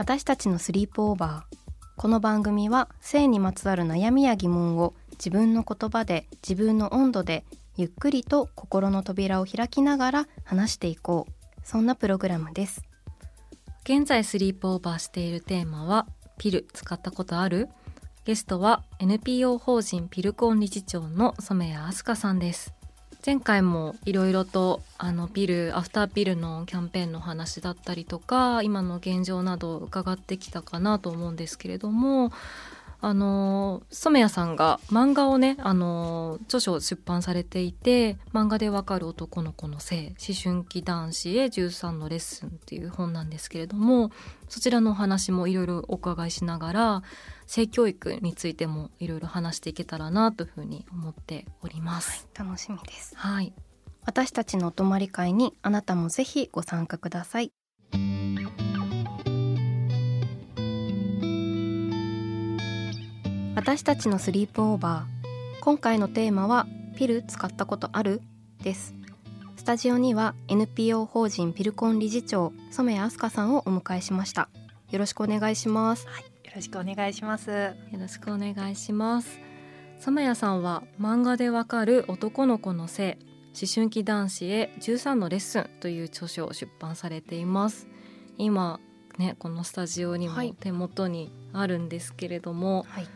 私たちのスリープオーバー。この番組は性にまつわる悩みや疑問を自分の言葉で自分の温度でゆっくりと心の扉を開きながら話していこう。そんなプログラムです。現在スリープオーバーしているテーマはピル使ったことある？ゲストは NPO 法人ピルコン理事長の染谷飛鳥さんです。前回もいろいろとあのピルアフターピルのキャンペーンの話だったりとか今の現状など伺ってきたかなと思うんですけれどもあの染谷さんが漫画をねあの著書を出版されていて「漫画でわかる男の子の性思春期男子へ13のレッスン」っていう本なんですけれどもそちらのお話もいろいろお伺いしながら性教育についてもいろいろ話していけたらなというふうに思っております。はい、楽しみです。はい。私たちのお泊まり会にあなたもぜひご参加ください。私たちのスリープオーバー。今回のテーマはピル使ったことある？です。スタジオには NPO 法人ピルコン理事長染谷飛鳥さんをお迎えしました。よろしくお願いします、はい、よろしくお願いします。よろしくお願いします。染谷さんは漫画でわかる男の子の性思春期男子へ13のレッスンという著書を出版されています。今ねこのスタジオにも手元にあるんですけれども、はい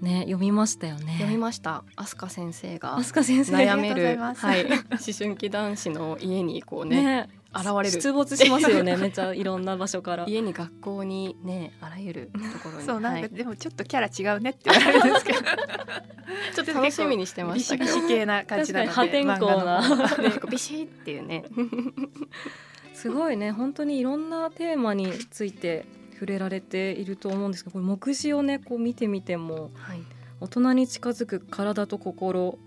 ね読みましたよね。読みました。飛鳥先生が悩めるはい思春期男子の家にこうねね現れる。出没しますよねめっちゃいろんな場所から。家に学校にねあらゆるところに。そうなんか、はい、でもちょっとキャラ違うねって言われるんですけど。ちょっと楽しみにしてましたビシビシ系な感じなので破天荒な。ビシっていうね。すごいね本当にいろんなテーマについて触れられていると思うんですけどこれ目次をねこう見てみても、はい、大人に近づく体と心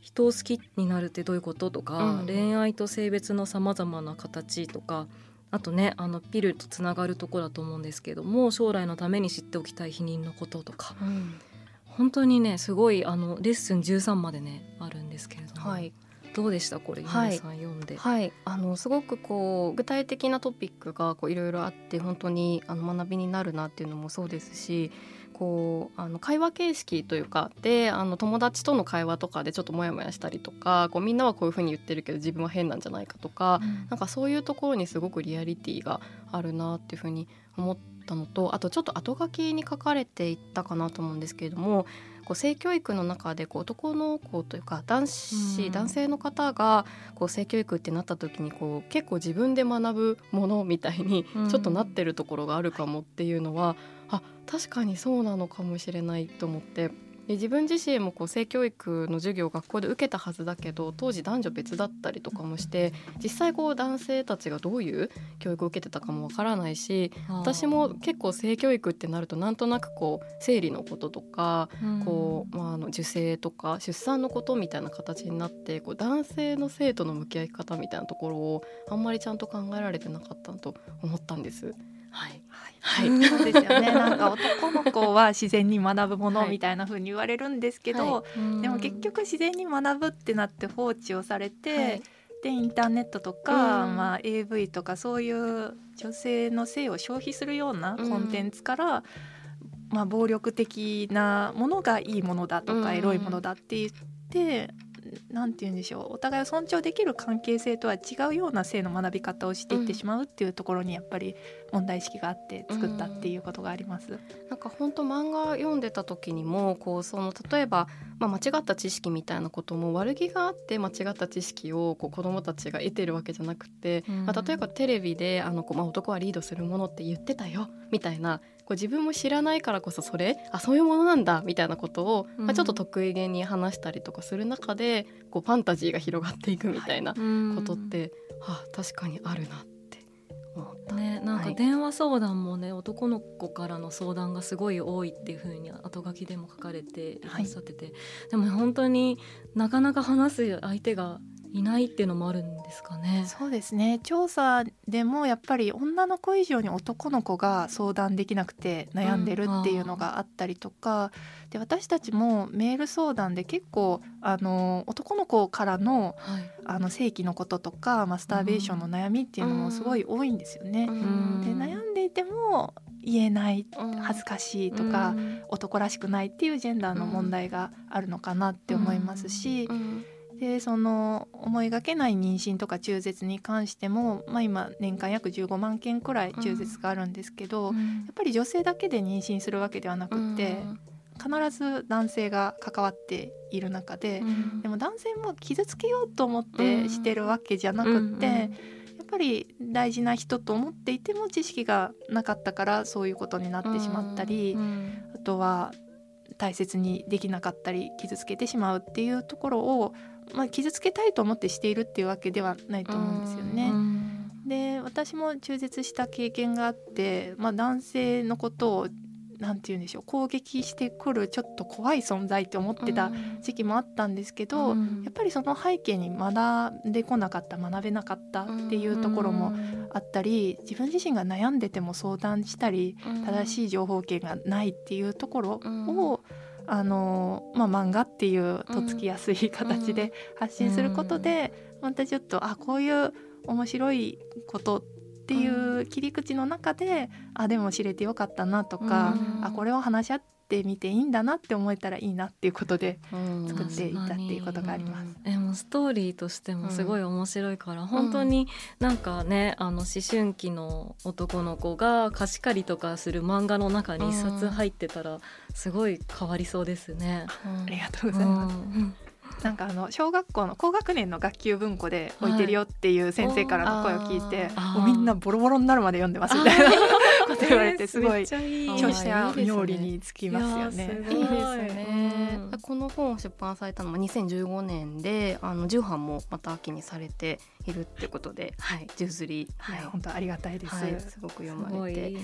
人を好きになるってどういうこととか、うん、恋愛と性別のさまざまな形とかあとねあのピルとつながるとこだと思うんですけども将来のために知っておきたい避妊のこととか、うん、本当にねすごいあのレッスン13までねあるんですけれども、はい、どうでした？これ、はい、さん読んで。はい、あのすごくこう具体的なトピックがこういろいろあって本当にあの学びになるなっていうのもそうですし。こうあの会話形式というかであの友達との会話とかでちょっとモヤモヤしたりとかこうみんなはこういうふうに言ってるけど自分は変なんじゃないかとか、うん、なんかそういうところにすごくリアリティがあるなっていうふうに思ったのとあとちょっと後書きに書かれていったかなと思うんですけれどもこう性教育の中でこう男の子というか男子、うん、男性の方がこう性教育ってなった時にこう結構自分で学ぶものみたいにちょっとなってるところがあるかもっていうのは、うん、あ確かにそうなのかもしれないと思ってで自分自身もこう性教育の授業を学校で受けたはずだけど当時男女別だったりとかもして実際こう男性たちがどういう教育を受けてたかもわからないし私も結構性教育ってなるとなんとなくこう生理のこととか、うん、こうまあ、あの受精とか出産のことみたいな形になってこう男性の性との向き合い方みたいなところをあんまりちゃんと考えられてなかったと思ったんです。はい、はい、そうですよね。なんか男の子は自然に学ぶものみたいな風に言われるんですけど、はい、でも結局自然に学ぶってなって放置をされて、はい、でインターネットとか、まあ AV とかそういう女性の性を消費するようなコンテンツから、まあ暴力的なものがいいものだとか、エロいものだって言って。何て言うんでしょうお互いを尊重できる関係性とは違うような性の学び方をしていってしまうっていうところにやっぱり問題意識があって作ったっていうことがあります。うん、なんか本当漫画読んでた時にもこうその例えば、まあ、間違った知識みたいなことも悪気があって間違った知識をこう子どもたちが得てるわけじゃなくて、うん、まあ、例えばテレビであのこう、まあ、男はリードするものって言ってたよみたいなこう自分も知らないからこそそれあそういうものなんだみたいなことを、うん、まあ、ちょっと得意げに話したりとかする中でこうファンタジーが広がっていくみたいなことって、はい、あ確かにあるなって思った。ね、なんか電話相談もね、はい、男の子からの相談がすごい多いっていうふうに後書きでも書かれていらっしゃってて、はい、でも本当になかなか話す相手がいないっていうのもあるんですかね。そうですね。調査でもやっぱり女の子以上に男の子が相談できなくて悩んでるっていうのがあったりとか、うん、で私たちもメール相談で結構あの男の子からのはい、あの性器のこととかマスターベーションの悩みっていうのもすごい多いんですよね。うん、で悩んでいても言えない恥ずかしいとか、うん、男らしくないっていうジェンダーの問題があるのかなって思いますし。うんでその思いがけない妊娠とか中絶に関しても、まあ、今年間約15万件くらい中絶があるんですけど、うん、やっぱり女性だけで妊娠するわけではなくて、必ず男性が関わっている中で、うん、でも男性も傷つけようと思ってしてるわけじゃなくって。やっぱり大事な人と思っていても知識がなかったからそういうことになってしまったり、あとは大切にできなかったり傷つけてしまうっていうところをまあ、傷つけたいと思ってしているっていうわけではないと思うんですよね。で私も中絶した経験があって、まあ、男性のことを何て言うんでしょう攻撃してくるちょっと怖い存在って思ってた時期もあったんですけど、うん、やっぱりその背景に学んでこなかった学べなかったっていうところもあったり自分自身が悩んでても相談したり正しい情報源がないっていうところを、うんあの、まあ、漫画っていうとっつきやすい形で発信することで、またちょっとあこういう面白いことっていう切り口の中で、あでも知れてよかったなとか、あこれを話し合ってってみていいんだなって思えたらいいなっていうことで作っていったっていうことがあります。でもストーリーとしてもすごい面白いから、うん、本当になんかねあの思春期の男の子が貸し借りとかする漫画の中に一冊入ってたらすごい変わりそうですね。うん、ありがとうございます。うん。なんかあの小学校の高学年の学級文庫で置いてるよっていう先生からの声を聞いて、もうみんなボロボロになるまで読んでますみたいなこと言われてすごい著者冥利につきますよね。いいですね。この本を出版されたのは2015年で、あの重版もまた秋にされているってことで、はい、十釣り、はい、本当ありがたいです。すごく読まれて。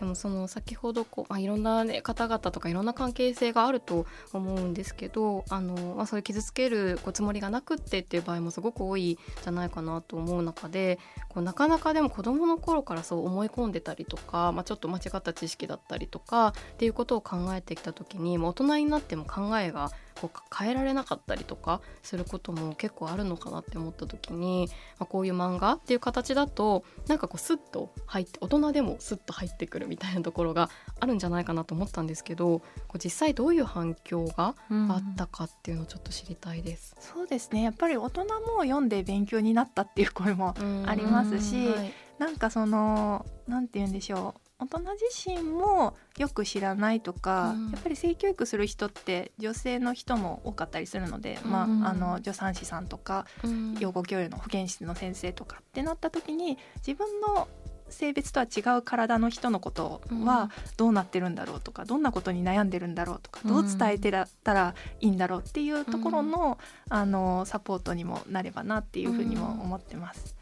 でもその先ほどこう、まあ、いろんな、ね、方々とかいろんな関係性があると思うんですけどあの、まあ、そういう傷つけるこうつもりがなくってっていう場合もすごく多いじゃないかなと思う中でこうなかなかでも子どもの頃からそう思い込んでたりとか、まあ、ちょっと間違った知識だったりとかっていうことを考えてきた時に大人になっても考えがこう変えられなかったりとかすることも結構あるのかなって思った時に、まあ、こういう漫画っていう形だとなんかこうスッと入って大人でもスッと入ってくるみたいなところがあるんじゃないかなと思ったんですけどこう実際どういう反響があったかっていうのをちょっと知りたいです。うん、そうですね。やっぱり大人も読んで勉強になったっていう声もありますし、はい、なんかそのなんて言うんでしょう大人自身もよく知らないとか、うん、やっぱり性教育する人って女性の人も多かったりするので、うん、まあ、あの助産師さんとか、うん、養護教諭の保健室の先生とかってなった時に自分の性別とは違う体の人のことはどうなってるんだろうとか、どんなことに悩んでるんだろうとか、どう伝えてたらいいんだろうっていうところの,、あのサポートにもなればなっていうふうにも思ってます。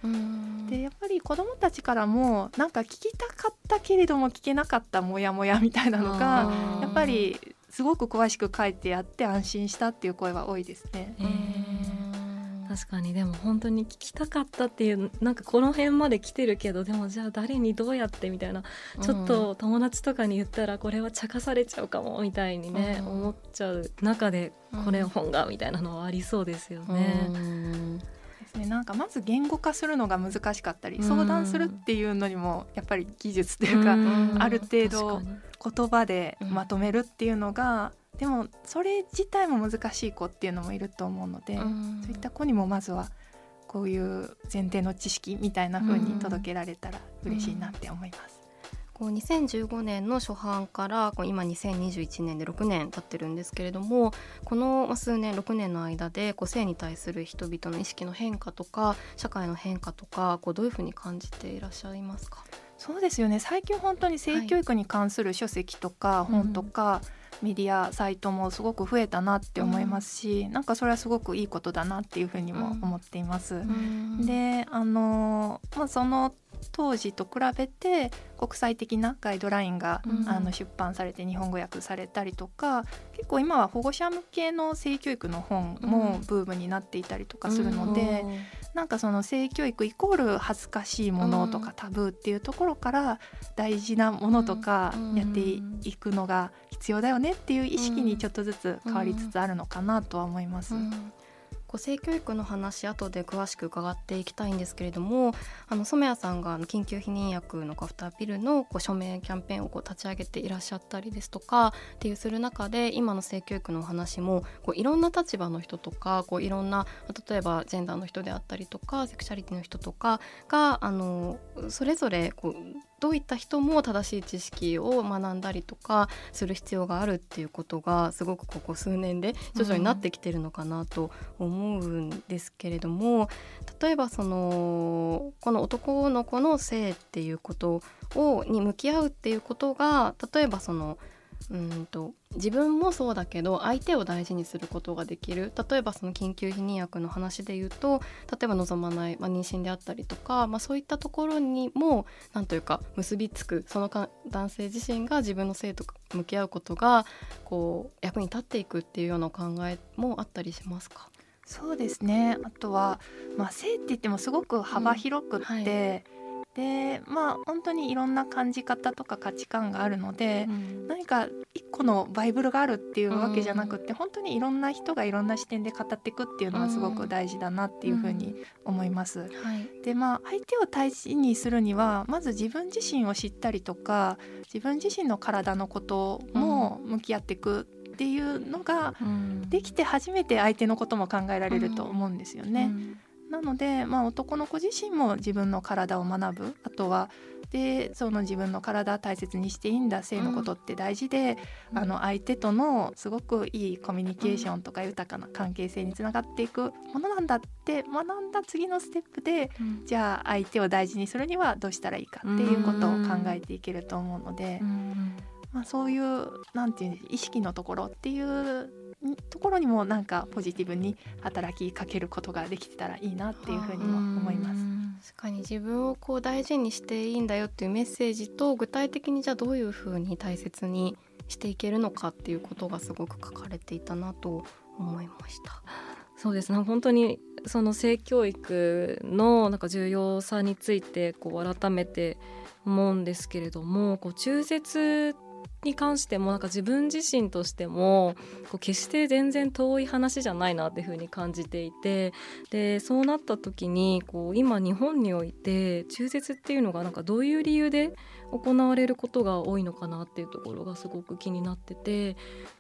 でやっぱり子どもたちからもなんか聞きたかったけれども聞けなかったモヤモヤみたいなのがやっぱりすごく詳しく書いてあって安心したっていう声は多いですね。えー確かに。でも本当に聞きたかったっていうなんかこの辺まで来てるけどでもじゃあ誰にどうやってみたいな。ちょっと友達とかに言ったらこれは茶化されちゃうかもみたいにね、うん、思っちゃう中でこれ本がみたいなのはありそうですよね。うん。ね、なんかまず言語化するのが難しかったり相談するっていうのにもやっぱり技術というかある程度言葉でまとめるっていうのがでもそれ自体も難しい子っていうのもいると思うので、そういった子にもまずはこういう前提の知識みたいな風に届けられたら嬉しいなって思います。こう2015年の初版から今2021年で6年経ってるんですけれどもこの数年6年の間でこう性に対する人々の意識の変化とか社会の変化とかこうどういうふうに感じていらっしゃいますか？そうですよね。最近本当に性教育に関する書籍とか本とか、メディアサイトもすごく増えたなって思いますし、うん、なんかそれはすごくいいことだなっていうふうにも思っています。うん、であの、まあ、その当時と比べて国際的なガイドラインが、うん、あの出版されて日本語訳されたりとか結構今は保護者向けの性教育の本もブームになっていたりとかするので、うん、なんかその性教育イコール恥ずかしいものとかタブーっていうところから大事なものとかやっていくのが必要だよねっていう意識にちょっとずつ変わりつつあるのかなとは思います。うん。こう性教育の話後で詳しく伺っていきたいんですけれどもあの染谷さんが緊急避妊薬のカフターピルのこう署名キャンペーンをこう立ち上げていらっしゃったりですとかっていうする中で今の性教育のお話もこういろんな立場の人とかこういろんな例えばジェンダーの人であったりとかセクシャリティの人とかがあのそれぞれこうどういった人も正しい知識を学んだりとかする必要があるっていうことがすごくここ数年で徐々になってきてるのかなと思うんですけれども、例えばそのこの男の子の性っていうことをに向き合うっていうことが例えばそのうんと自分もそうだけど相手を大事にすることができる。例えばその緊急避妊薬の話で言うと例えば望まない、まあ、妊娠であったりとか、まあ、そういったところにも何というか結びつく。そのか男性自身が自分の性と向き合うことがこう役に立っていくっていうような考えもあったりしますか？そうですね。あとは、まあ、性って言ってもすごく幅広くって、うんはいでまあ本当にいろんな感じ方とか価値観があるので、うん、何か一個のバイブルがあるっていうわけじゃなくて、うん、本当にいろんな人がいろんな視点で語っていくっていうのはすごく大事だなっていうふうに思います。うんはい、でまあ相手を大事にするにはまず自分自身を知ったりとか自分自身の体のことも向き合っていくっていうのができて初めて相手のことも考えられると思うんですよね。なので、まあ、男の子自身も自分の体を学ぶ。あとはでその自分の体大切にしていいんだ。性のことって大事で、うん、あの相手とのすごくいいコミュニケーションとか豊かな関係性につながっていくものなんだって学んだ次のステップで、うん、じゃあ相手を大事にするにはどうしたらいいかっていうことを考えていけると思うので、まあ、そういうなんていう意識のところっていうところにもなんかポジティブに働きかけることができてたらいいなっていうふうにも思います。確かに自分をこう大事にしていいんだよっていうメッセージと具体的にじゃあどういうふうに大切にしていけるのかっていうことがすごく書かれていたなと思いました。そうですね本当にその性教育のなんか重要さについてこう改めて思うんですけれどもこう中絶に関してもなんか自分自身としてもこう決して全然遠い話じゃないなっていうふうに感じていてでそうなった時にこう今日本において中絶っていうのがなんかどういう理由で行われることが多いのかなっていうところがすごく気になってて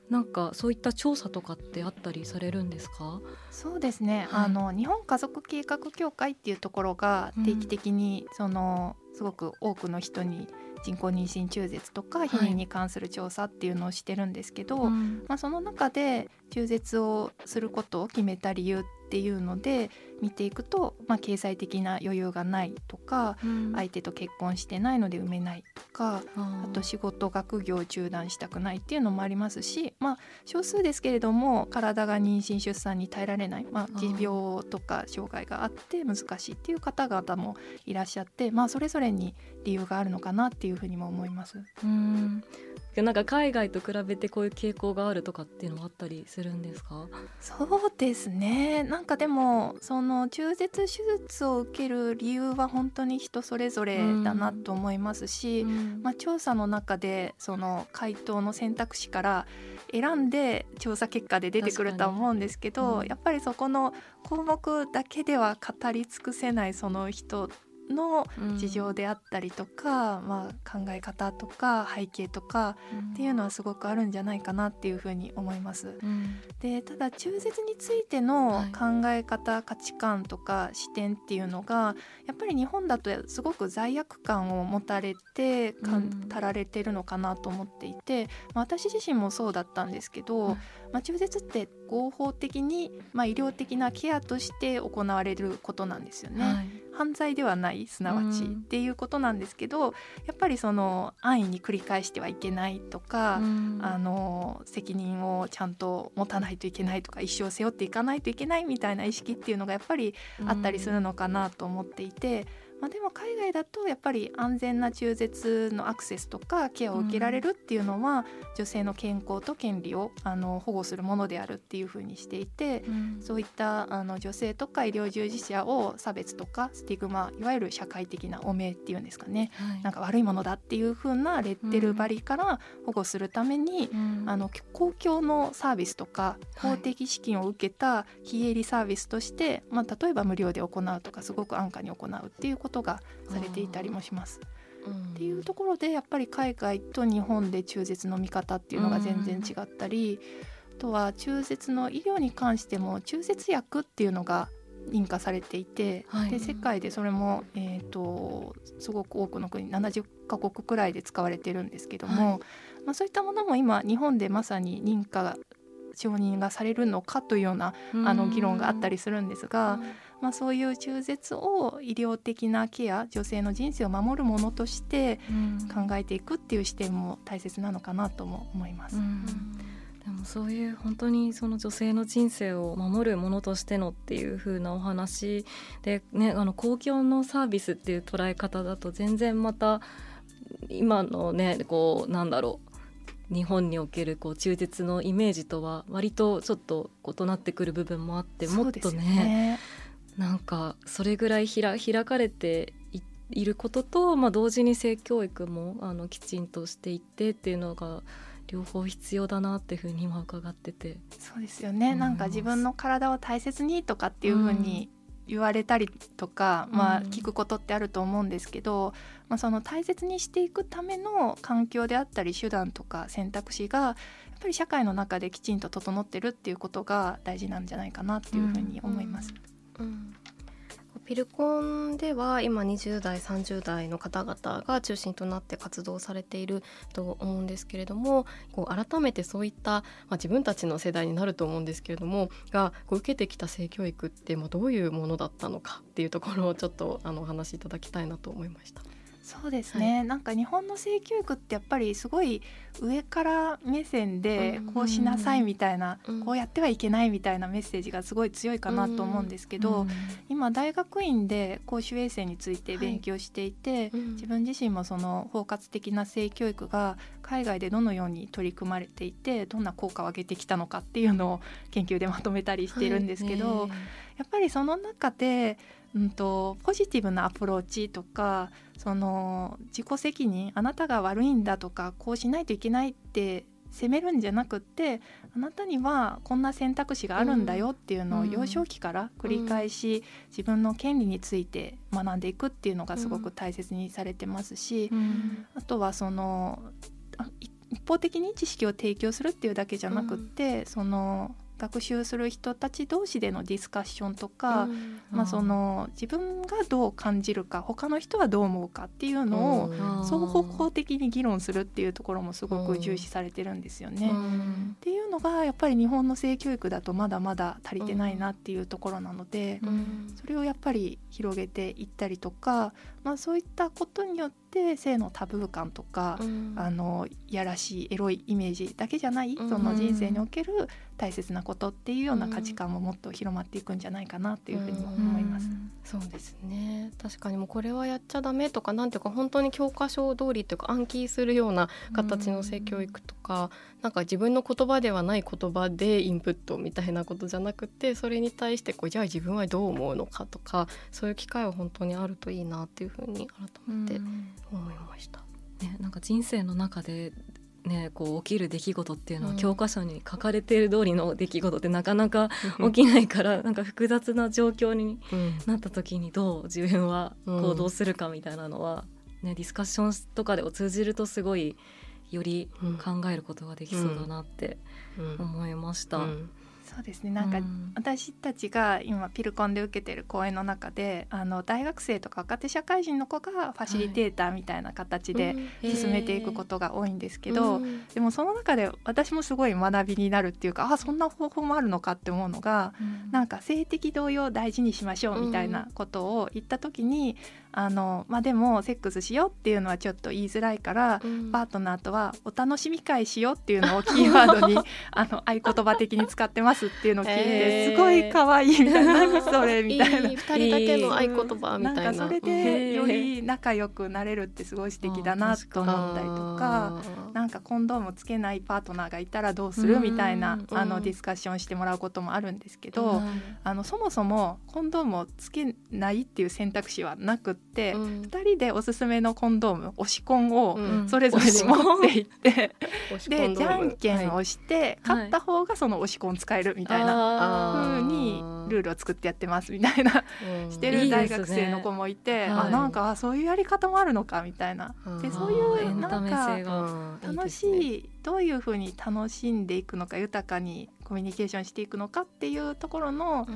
なんかそういった調査とかってあったりされるんですか？そうですね、はい、あの日本家族計画協会っていうところが定期的にその、すごく多くの人に人工妊娠中絶とか避妊に関する調査っていうのをしてるんですけど、はい、まあ、その中で中絶をすることを決めた理由っていうので見ていくと、まあ、経済的な余裕がないとか、うん、相手と結婚してないので産めないとかあと仕事学業を中断したくないっていうのもありますし、まあ、少数ですけれども体が妊娠出産に耐えられない、まあ、持病とか障害があって難しいっていう方々もいらっしゃって、まあ、それぞれに理由があるのかなっていうふうにも思います。うん。なんか海外と比べてこういう傾向があるとかっていうのはあったりするんですか？そうですね。なんかでもその中絶手術を受ける理由は本当に人それぞれだなと思いますし、うん、まあ、調査の中でその回答の選択肢から選んで調査結果で出てくるとは思うんですけど、うん、やっぱりそこの項目だけでは語り尽くせないその人の事情であったりとか、うん、まあ、考え方とか背景とかっていうのはすごくあるんじゃないかなっていうふうに思います。うん、でただ中絶についての考え方、はい、価値観とか視点っていうのがやっぱり日本だとすごく罪悪感を持たれてかんたられてるのかなと思っていて、まあ、私自身もそうだったんですけど、まあ、中絶って合法的に、まあ、医療的なケアとして行われることなんですよね。はい犯罪ではないすなわち、っていうことなんですけどやっぱりその安易に繰り返してはいけないとか、あの責任をちゃんと持たないといけないとか一生背負っていかないといけないみたいな意識っていうのがやっぱりあったりするのかなと思っていて。まあ、でも海外だとやっぱり安全な中絶のアクセスとかケアを受けられるっていうのは、女性の健康と権利をあの保護するものであるっていうふうにしていて、うん、そういったあの女性とか医療従事者を差別とかスティグマいわゆる社会的な汚名っていうんですかね、はい、なんか悪いものだっていうふうなレッテル張りから保護するために、うん、あの公共のサービスとか公的資金を受けた非営利サービスとして、まあ、例えば無料で行うとかすごく安価に行うっていうことことがされていたりもします。っていうところでやっぱり海外と日本で中絶の見方っていうのが全然違ったり、あとは中絶の医療に関しても中絶薬っていうのが認可されていて、はい、で世界でそれも、えーと、すごく多くの国70カ国くらいで使われてるんですけども、はい、まあ、そういったものも今日本でまさに認可承認がされるのかというようなあの議論があったりするんですが、まあ、そういう中絶を医療的なケア女性の人生を守るものとして考えていくっていう視点も大切なのかなとも思います。うん。でもそういう本当にその女性の人生を守るものとしてのっていう風なお話で、ね、あの公共のサービスっていう捉え方だと全然また今のねこうなんだろう日本におけるこう中絶のイメージとは割とちょっと異なってくる部分もあってもっとねなんかそれぐらいひら開かれていることと、まあ、同時に性教育もあのきちんとしていってっていうのが両方必要だなっていうふうに今伺ってて。そうですよね。なんか自分の体を大切にとかっていうふうに言われたりとか、うん、まあ、聞くことってあると思うんですけど、まあ、その大切にしていくための環境であったり手段とか選択肢がやっぱり社会の中できちんと整ってるっていうことが大事なんじゃないかなっていうふうに思います。うんうん、ピルコンでは今20代30代の方々が中心となって活動されていると思うんですけれどもこう改めてそういった、まあ、自分たちの世代になると思うんですけれどもがこう受けてきた性教育ってまあどういうものだったのかっていうところをちょっとあのお話しいただきたいなと思いました。そうですね、はい、なんか日本の性教育ってやっぱりすごい上から目線でこうしなさいみたいな、うん、こうやってはいけないみたいなメッセージがすごい強いかなと思うんですけど、うん、今大学院で公衆衛生について勉強していて、はいうん、自分自身もその包括的な性教育が海外でどのように取り組まれていてどんな効果を上げてきたのかっていうのを研究でまとめたりしているんですけど、はい、やっぱりその中でうんと、ポジティブなアプローチとかその自己責任あなたが悪いんだとかこうしないといけないって責めるんじゃなくってあなたにはこんな選択肢があるんだよっていうのを幼少期から繰り返し、自分の権利について学んでいくっていうのがすごく大切にされてますし、あとはその一方的に知識を提供するっていうだけじゃなくって、その学習する人たち同士でのディスカッションとか、うん、まあ、その自分がどう感じるか他の人はどう思うかっていうのを双方向的に議論するっていうところもすごく重視されてるんですよね。っていうのがやっぱり日本の性教育だとまだまだ足りてないなっていうところなので、それをやっぱり広げていったりとか、まあ、そういったことによって性のタブー感とか、あのいやらしいエロいイメージだけじゃない、その人生における大切なことっていうような価値観ももっと広まっていくんじゃないかなっていうふうに思います。そうですね。確かにもうこれはやっちゃダメとかなんていうか本当に教科書通りというか暗記するような形の性教育とか、うん、なんか自分の言葉ではない言葉でインプットみたいなことじゃなくてそれに対してこうじゃあ自分はどう思うのかとかそういう機会は本当にあるといいなっていうふうに改めて思いました。ね、なんか人生の中でね、こう起きる出来事っていうのは教科書に書かれている通りの出来事ってなかなか起きないからなんか複雑な状況になった時にどう自分は行動するかみたいなのは、ね、ディスカッションとかでを通じるとすごいより考えることができそうだなって思いました。うんそうですね。なんか私たちが今ピルコンで受けてる講演の中であの大学生とか若手社会人の子がファシリテーターみたいな形で進めていくことが多いんですけど、でもその中で私もすごい学びになるっていうかあそんな方法もあるのかって思うのが、うん、なんか性的同意を大事にしましょうみたいなことを言った時にあのまあ、でもセックスしようっていうのはちょっと言いづらいから、うん、パートナーとはお楽しみ会しようっていうのをキーワードに あの合言葉的に使ってますっていうのを聞いて、すごい可愛いみたいな何それみたいな。二人だけの合言葉みたいな。なんかそれでより仲良くなれるってすごい素敵だなと思ったりとかなんかコンドームつけないパートナーがいたらどうするみたいなあのディスカッションしてもらうこともあるんですけど、あのそもそもコンドームをつけないっていう選択肢はなくて。って、うん、2人でおすすめのコンドーム推しコンをそれぞれに持っていって、うん、でじゃんけんをして、はい、勝った方がその推しコン使えるみたいな風にルールを作ってやってますみたいな、してる大学生の子もいて、ね、あなんかそういうやり方もあるのかみたいな。でそういうなんか楽しいどういうふうに楽しんでいくのか豊かにコミュニケーションしていくのかっていうところの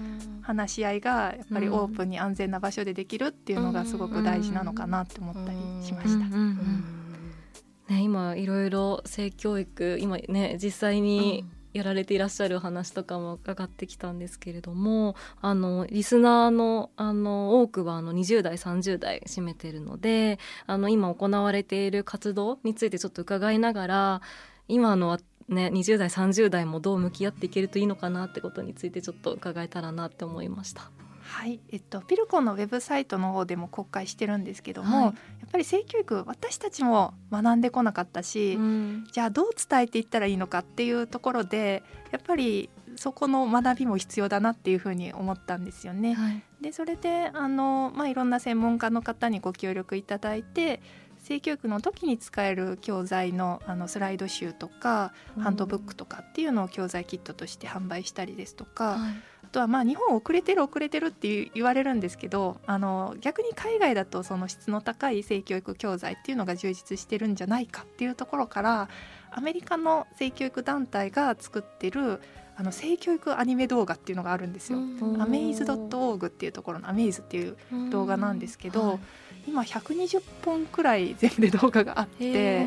話し合いがやっぱりオープンに安全な場所でできるっていうのがすごく大事なのかなって思ったりしました。ね、今いろいろ性教育今ね実際にやられていらっしゃる話とかも伺ってきたんですけれどもあのリスナーのあの多くはあの20代30代占めてるのであの今行われている活動についてちょっと伺いながら今のね、20代30代もどう向き合っていけるといいのかなってことについてちょっと伺えたらなって思いました。はい、えっと、ピルコのウェブサイトの方でも公開してるんですけども、はい、やっぱり性教育私たちも学んでこなかったし、うん、じゃあどう伝えていったらいいのかっていうところでやっぱりそこの学びも必要だなっていうふうに思ったんですよね。はい、でそれであの、まあ、いろんな専門家の方にご協力いただいて性教育の時に使える教材のあのスライド集とか、ハンドブックとかっていうのを教材キットとして販売したりですとか、はい、あとはまあ日本遅れてる遅れてるって言われるんですけどあの逆に海外だとその質の高い性教育教材っていうのが充実してるんじゃないかっていうところからアメリカの性教育団体が作ってるあの性教育アニメ動画っていうのがあるんですよ。アメイズ .org っていうところのアメイズっていう動画なんですけど、今120本くらい全部で動画があって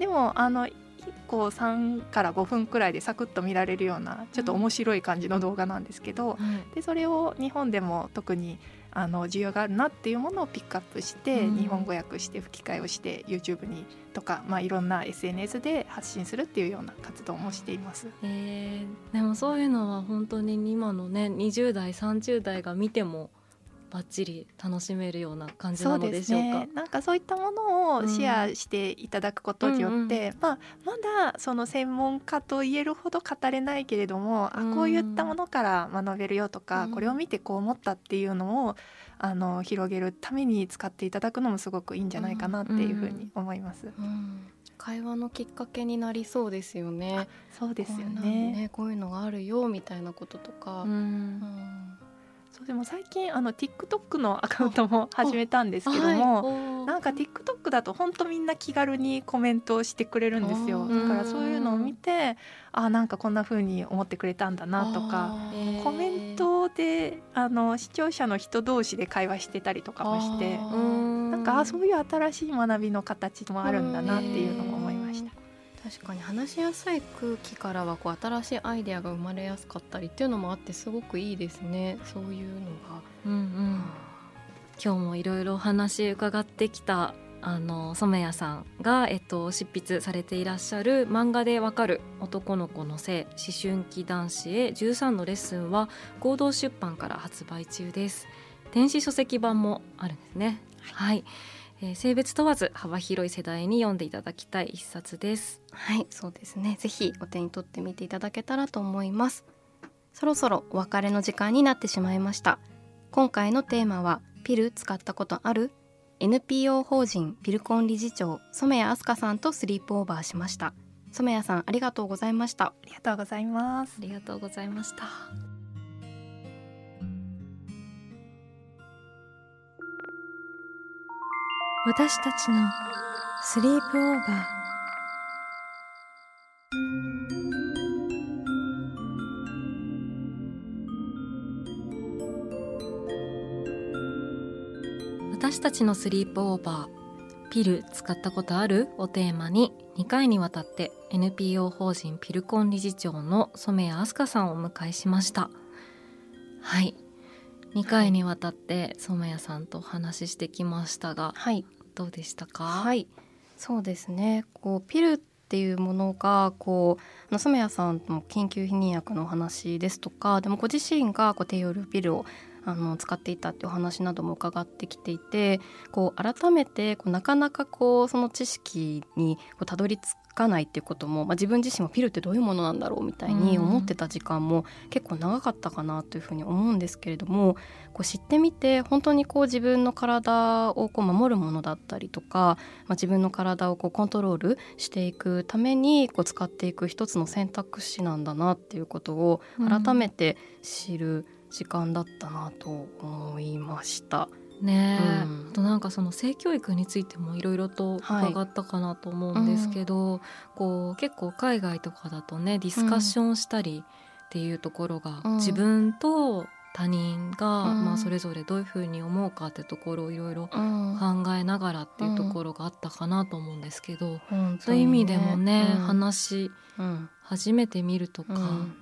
でもあの1個3から5分くらいでサクッと見られるようなちょっと面白い感じの動画なんですけど、うん、でそれを日本でも特にあの需要があるなっていうものをピックアップして、うん、日本語訳して吹き替えをして YouTube にとか、まあ、いろんな SNS で発信するっていうような活動もしています、えー、でもそういうのは本当に今のね20代30代が見てもバッチリ楽しめるような感じなのでしょうか？ね、なんかそういったものをシェアしていただくことによって、うん、まあ、まだその専門家と言えるほど語れないけれども、うん、あこういったものから学べるよとか、うん、これを見てこう思ったっていうのをあの広げるために使っていただくのもすごくいいんじゃないかなっていうふうに思います。会話のきっかけになりそうですよね。そうですよね。ねこういうのがあるよみたいなこととか。うんそうでも最近あの TikTok のアカウントも始めたんですけども、はい、なんか TikTok だと本当みんな気軽にコメントをしてくれるんですよ。だからそういうのを見てあなんかこんな風に思ってくれたんだなとかコメントであの視聴者の人同士で会話してたりとかもしてなんかあそういう新しい学びの形もあるんだなっていうのも思いました。確かに話しやすい空気からはこう新しいアイデアが生まれやすかったりっていうのもあってすごくいいですね。そういうのが。うんうん、今日もいろいろお話伺ってきたあの染谷さんが、えっと、執筆されていらっしゃる漫画でわかる男の子の性思春期男子へ13のレッスンは合同出版から発売中です。電子書籍版もあるんですね。はい、はいえー、性別問わず幅広い世代に読んでいただきたい一冊です。はいそうですね。ぜひお手に取ってみていただけたらと思います。そろそろお別れの時間になってしまいました。今回のテーマはピル使ったことある？NPO 法人ピルコン理事長染谷飛鳥さんとスリープオーバーしました。染谷さんありがとうございました。ありがとうございます。ありがとうございました私たちのスリープオーバー。私たちのスリープオーバー。ピル使ったことあるをテーマに2回にわたって NPO 法人ピルコン理事長の染谷飛鳥さんをお迎えしました。はい。2回にわたって染谷さんとお話ししてきましたがはい。どうでしたか？はい。そうですね。こうピルっていうものがこうあの染谷さんの緊急避妊薬のお話ですとかでもご自身がこう低用量ピルをあの使っていたっていうお話なども伺ってきていてこう改めてこうなかなかこうその知識にこうたどり着かないっていうことも、まあ、自分自身もピルってどういうものなんだろうみたいに思ってた時間も結構長かったかなというふうに思うんですけれどもこう知ってみて本当にこう自分の体をこう守るものだったりとか、まあ、自分の体をこうコントロールしていくためにこう使っていく一つの選択肢なんだなっていうことを改めて知る時間だったなと思いました。ね。え、うん。あとなんかその性教育についてもいろいろと伺ったかなと思うんですけど、こう結構海外とかだとねディスカッションしたりっていうところが、うん。自分と他人が、うん。まあ、それぞれどういうふうに思うかってところをいろいろうん。考えながらっていうところがあったかなと思うんですけど、そういう意に味でもね、うん。話しうん。初めて見るとか、うん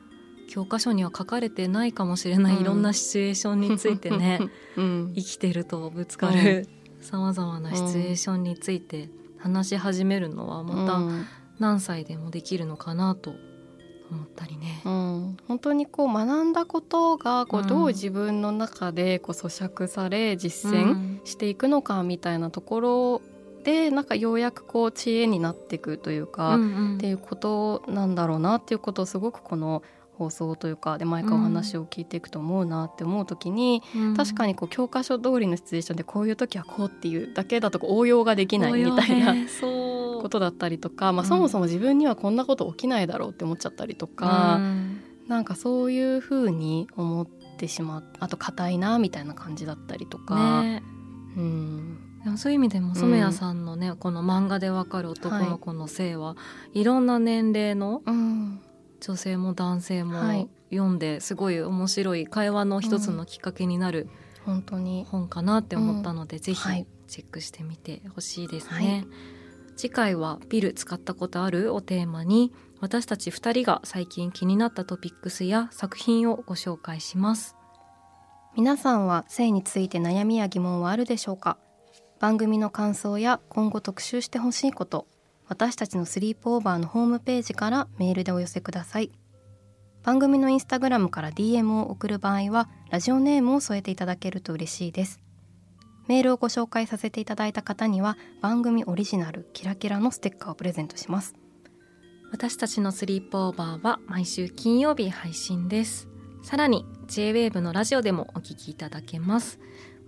教科書には書かれてないかもしれない、うん。いろんなシチュエーションについてねうん。生きてるとぶつかるさまざまなシチュエーションについて話し始めるのはまたうん。何歳でもできるのかなと思ったりね。うん、本当にこう学んだことがこううん。どう自分の中でこう咀嚼され実践していくのかみたいなところでなんかようやくこう知恵になっていくというか、うんうん。っていうことなんだろうなっていうことをすごくこの放送というかで毎回お話を聞いていくと思うなって思う時に、うん。確かにこう教科書通りのシチュエーションでこういう時はこうっていうだけだと応用ができないみたいなことだったりとか、まあ、うん。そもそも自分にはこんなこと起きないだろうって思っちゃったりとか、うん。なんかそういう風に思ってしまうあと硬いなみたいな感じだったりとか、ね。うんでもそういう意味でも染谷さんのね、この漫画でわかる男の子の性は、い、ろんな年齢のうん女性も男性もはい。読んですごい面白い会話の一つのきっかけになる本当に。本かなって思ったので、ぜひはい。チェックしてみてほしいですね、はい。次回は「ピル使ったことある?」をテーマに私たち2人が最近気になったトピックスや作品をご紹介します。皆さんは性について悩みや疑問はあるでしょうか？番組の感想や今後特集してほしいこと私たちのスリープオーバーのホームページからメールでお寄せください。番組のインスタグラムから DM を送る場合はラジオネームを添えていただけると嬉しいです。メールをご紹介させていただいた方には番組オリジナルキラキラのステッカーをプレゼントします。私たちのスリープオーバーは毎週金曜日配信です。さらに J-WAVE のラジオでもお聞きいただけます。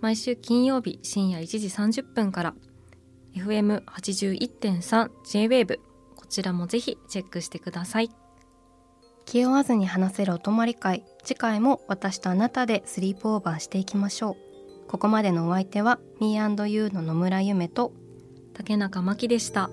毎週金曜日深夜1時30分から FM81.3 J-WAVE こちらもぜひチェックしてください。気負わずに話せるお泊まり会。次回も私とあなたでスリープオーバーしていきましょう。ここまでのお相手は Me&You の野村ゆめと竹中真希でした。